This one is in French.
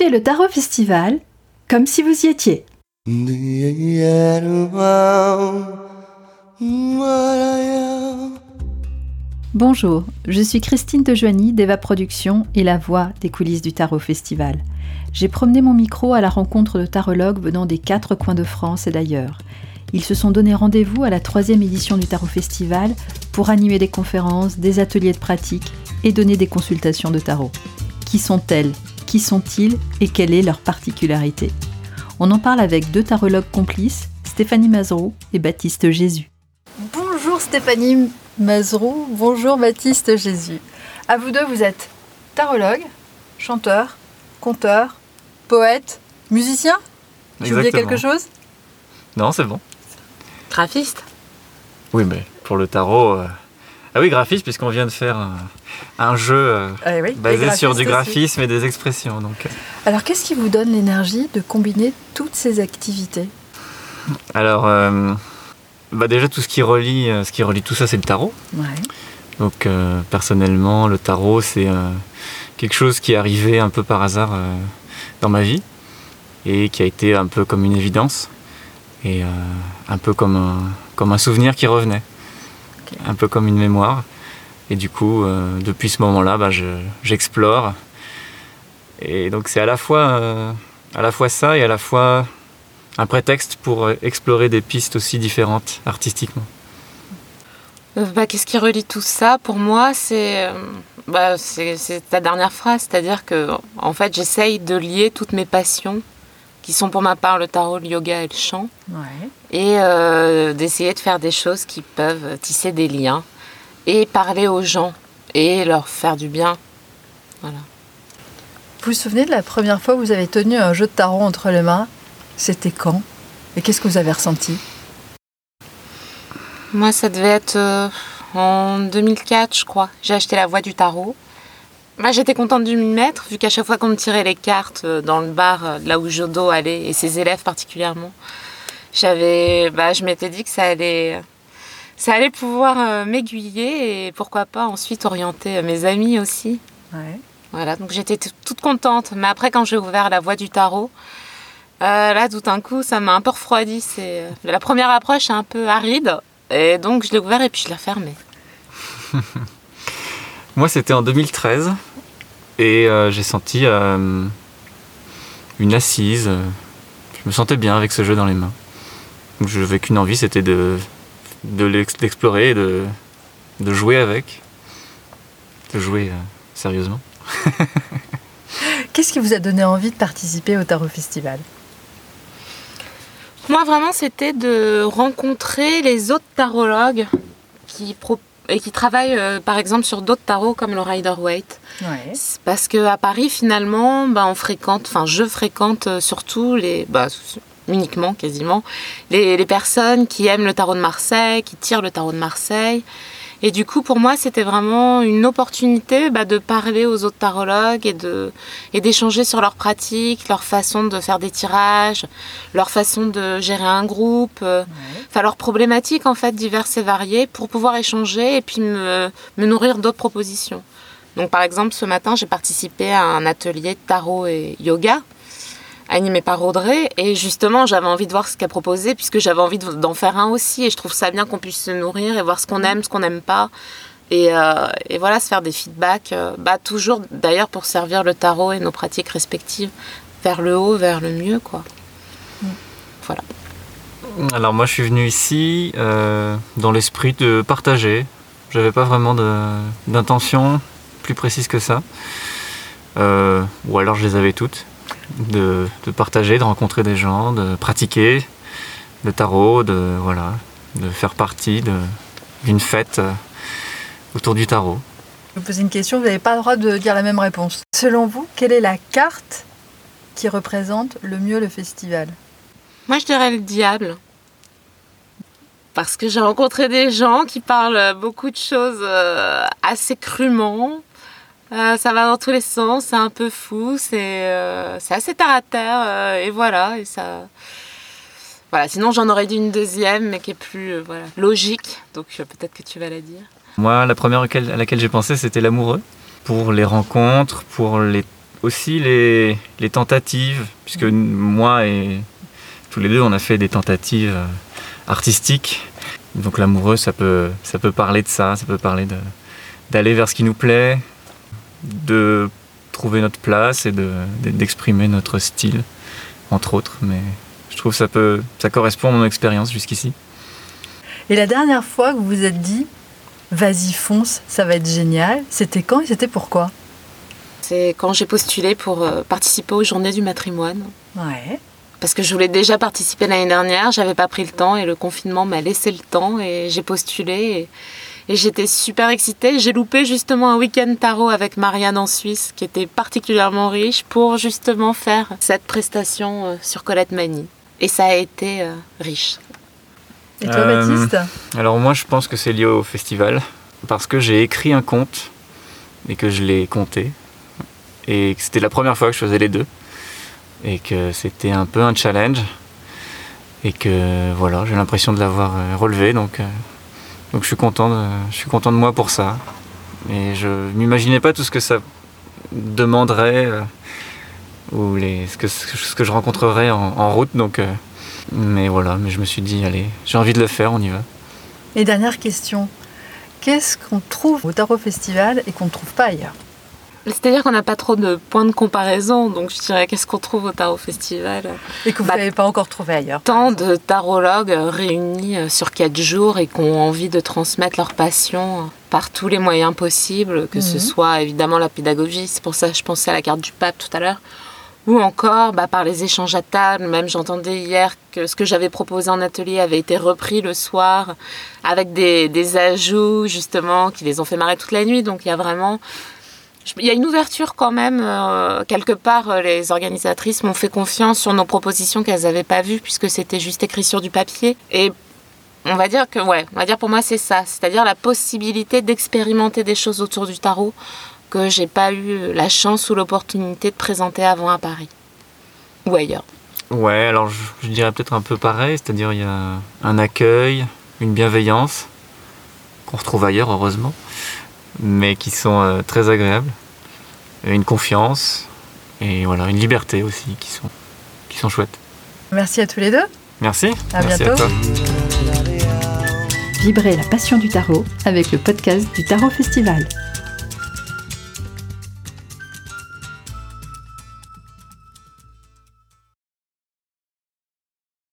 Le Tarot Festival comme si vous y étiez. Bonjour, je suis Christine Dejoigny d'Eva Productions et la voix des coulisses du Tarot Festival. J'ai promené mon micro à la rencontre de tarologues venant des quatre coins de France et d'ailleurs. Ils se sont donné rendez-vous à la troisième édition du Tarot Festival pour animer des conférences, des ateliers de pratique et donner des consultations de tarot. Qui sont-elles? Qui sont-ils Et quelle est leur particularité On en parle avec deux tarologues complices, Stéphanie Mazereau et Baptiste Jésus. Bonjour Stéphanie Mazereau, bonjour Baptiste Jésus. À vous deux, vous êtes tarologue, chanteur, conteur, poète, musicien? J'ai oublié quelque chose? Non, c'est bon. Graphiste? Oui, mais pour le tarot. euh, Ah oui, graphiste, puisqu'on vient de faire un, jeu euh, Eh oui, basé sur du aussi. graphisme et des expressions. Donc, euh. Alors qu'est-ce qui vous donne l'énergie de combiner toutes ces activités? Alors, euh, bah déjà, tout ce qui relie, ce qui relie tout ça, c'est le tarot. Ouais. Donc, euh, personnellement, le tarot, c'est euh, quelque chose qui est arrivé un peu par hasard dans ma vie et qui a été un peu comme une évidence et un peu comme un, comme un souvenir qui revenait, Un peu comme une mémoire. Et du coup, euh, depuis ce moment-là, bah, je- j'explore. Et donc, c'est à la fois, euh, à la fois ça et à la fois un prétexte pour explorer des pistes aussi différentes artistiquement. Euh, bah, Qu'est-ce qui relie tout ça? Pour moi, c'est bah, ta dernière phrase, c'est-à-dire que en fait, j'essaye de lier toutes mes passions, qui sont pour ma part le tarot, le yoga et le chant, Ouais. Et euh, d'essayer de faire des choses qui peuvent tisser des liens et parler aux gens et leur faire du bien. Voilà. Vous vous souvenez de la première fois où vous avez tenu un jeu de tarot entre les mains? C'était quand? Et qu'est-ce que vous avez ressenti? Moi, ça devait être euh, en 2004, je crois. J'ai acheté La Voix du Tarot. Bah, J'étais contente de m'y mettre, vu qu'à chaque fois qu'on me tirait les cartes euh, dans le bar, là où Jodo allait, et ses élèves particulièrement, j'avais, bah, je m'étais dit que ça allait, ça allait pouvoir euh, m'aiguiller et pourquoi pas ensuite orienter euh, mes amis aussi. Ouais. Voilà, donc j'étais toute contente. Mais après, quand j'ai ouvert la voie du tarot, euh, là, tout d'un coup, ça m'a un peu refroidi. C'est euh, la première approche est un peu aride, et donc je l'ai ouvert et puis je l'ai refermé. Moi, c'était en 2013 et euh, j'ai senti euh, une assise. Je me sentais bien avec ce jeu dans les mains. Je n'avais qu'une envie, c'était de, de l'ex- d'explorer et de, de jouer avec. De jouer euh, sérieusement. Qu'est-ce qui vous a donné envie de participer au Tarot Festival? Moi, vraiment, c'était de rencontrer les autres tarologues qui, pro- et qui travaillent, euh, par exemple, sur d'autres tarots comme le Rider-Waite. Ouais. C'est Parce qu'à Paris, finalement, bah, on fréquente, enfin, je fréquente euh, surtout les, bah, uniquement quasiment, les, les personnes qui aiment le tarot de Marseille, qui tirent le tarot de Marseille. Et du coup, pour moi, c'était vraiment une opportunité bah, de parler aux autres tarologues et de et d'échanger sur leurs pratiques, leur façon de faire des tirages, leur façon de gérer un groupe, euh, enfin leurs problématiques en fait diverses et variées pour pouvoir échanger et puis me, me nourrir d'autres propositions. Donc par exemple, ce matin, j'ai participé à un atelier de tarot et yoga animé par Audrey et justement j'avais envie de voir ce qu'elle proposait puisque j'avais envie de- d'en faire un aussi et je trouve ça bien qu'on puisse se nourrir et voir ce qu'on aime, ce qu'on n'aime pas et, euh, et voilà se faire des feedbacks euh, bah toujours d'ailleurs pour servir le tarot et nos pratiques respectives vers le haut, vers le mieux quoi. Voilà. Alors moi je suis venu ici euh, dans l'esprit de partager. J'avais pas vraiment d'intention plus précise que ça. Euh, ou alors je les avais toutes. De, de partager, de rencontrer des gens, de pratiquer le tarot, de voilà, de faire partie de- d'une fête euh, autour du tarot. Je vous pose une question, vous n'avez pas le droit de dire la même réponse. Selon vous, quelle est la carte qui représente le mieux le festival? Moi, je dirais le diable. Parce que j'ai rencontré des gens qui parlent beaucoup de choses euh, assez crûment. Euh, ça va dans tous les sens, c'est un peu fou, c'est euh, assez terre à terre, euh, et voilà. Et ça... voilà. Sinon, j'en aurais dit une deuxième, mais qui est plus voilà, logique, donc peut-être que tu vas la dire. Moi, la première à laquelle j'ai pensé, c'était l'amoureux. Pour les rencontres, pour les, aussi les, les tentatives, puisque moi et tous les deux, on a fait des tentatives artistiques. Donc l'amoureux, ça peut, ça peut parler de ça, ça peut parler d'aller vers ce qui nous plaît, de trouver notre place et de, d'exprimer notre style, entre autres. Mais je trouve que ça, peut, ça correspond à mon expérience jusqu'ici. Et la dernière fois que vous vous êtes dit, vas-y fonce, ça va être génial, c'était quand et c'était pourquoi? C'est quand j'ai postulé pour euh, participer aux journées du matrimoine. Ouais. Parce que je voulais déjà participer l'année dernière, j'avais pas pris le temps et le confinement m'a laissé le temps et j'ai postulé et, et j'étais super excitée. J'ai loupé justement un week-end tarot avec Marianne en Suisse qui était particulièrement riche pour justement faire cette prestation euh, sur Colette Mani. Et ça a été euh, riche. Et toi, Euh, Baptiste? Alors moi je pense que c'est lié au festival parce que j'ai écrit un conte et que je l'ai compté et que c'était la première fois que je faisais les deux et que c'était un peu un challenge et que voilà j'ai l'impression de l'avoir relevé donc euh, donc je suis content de, moi pour ça. Et je m'imaginais pas tout ce que ça demanderait euh, ou ce que ce que je rencontrerais en, route. Donc euh, mais voilà je me suis dit allez j'ai envie de le faire on y va. Et dernière question. Qu'est-ce qu'on trouve au Tarot Festival et qu'on ne trouve pas ailleurs? C'est-à-dire qu'on n'a pas trop de points de comparaison, donc je dirais qu'est-ce qu'on trouve au Tarot Festival? Et que vous Bah, n'avez pas encore trouvé ailleurs Tant de tarologues euh, réunis euh, sur quatre jours et qui ont envie de transmettre leur passion euh, par tous les moyens possibles, que ce Mhm. soit évidemment la pédagogie, c'est pour ça que je pensais à la carte du pape tout à l'heure, ou encore bah, par les échanges à table. Même j'entendais hier que ce que j'avais proposé en atelier avait été repris le soir avec des, des ajouts justement qui les ont fait marrer toute la nuit. Donc il y a vraiment il y a une ouverture quand même. euh, quelque part, euh, les organisatrices m'ont fait confiance sur nos propositions qu'elles n'avaient pas vues puisque c'était juste écrit sur du papier. Et on va dire que, ouais, on va dire pour moi c'est ça, c'est-à-dire la possibilité d'expérimenter des choses autour du tarot que j'ai pas eu la chance ou l'opportunité de présenter avant à Paris ou ailleurs. Ouais, alors je, je dirais peut-être un peu pareil, c'est-à-dire il y a un accueil, une bienveillance qu'on retrouve ailleurs heureusement, mais qui sont euh, très agréables, une confiance et voilà une liberté aussi qui sont qui sont chouettes. Merci à tous les deux. Merci. À Merci bientôt. à toi. Vibrez la passion du tarot avec le podcast du Tarot Festival.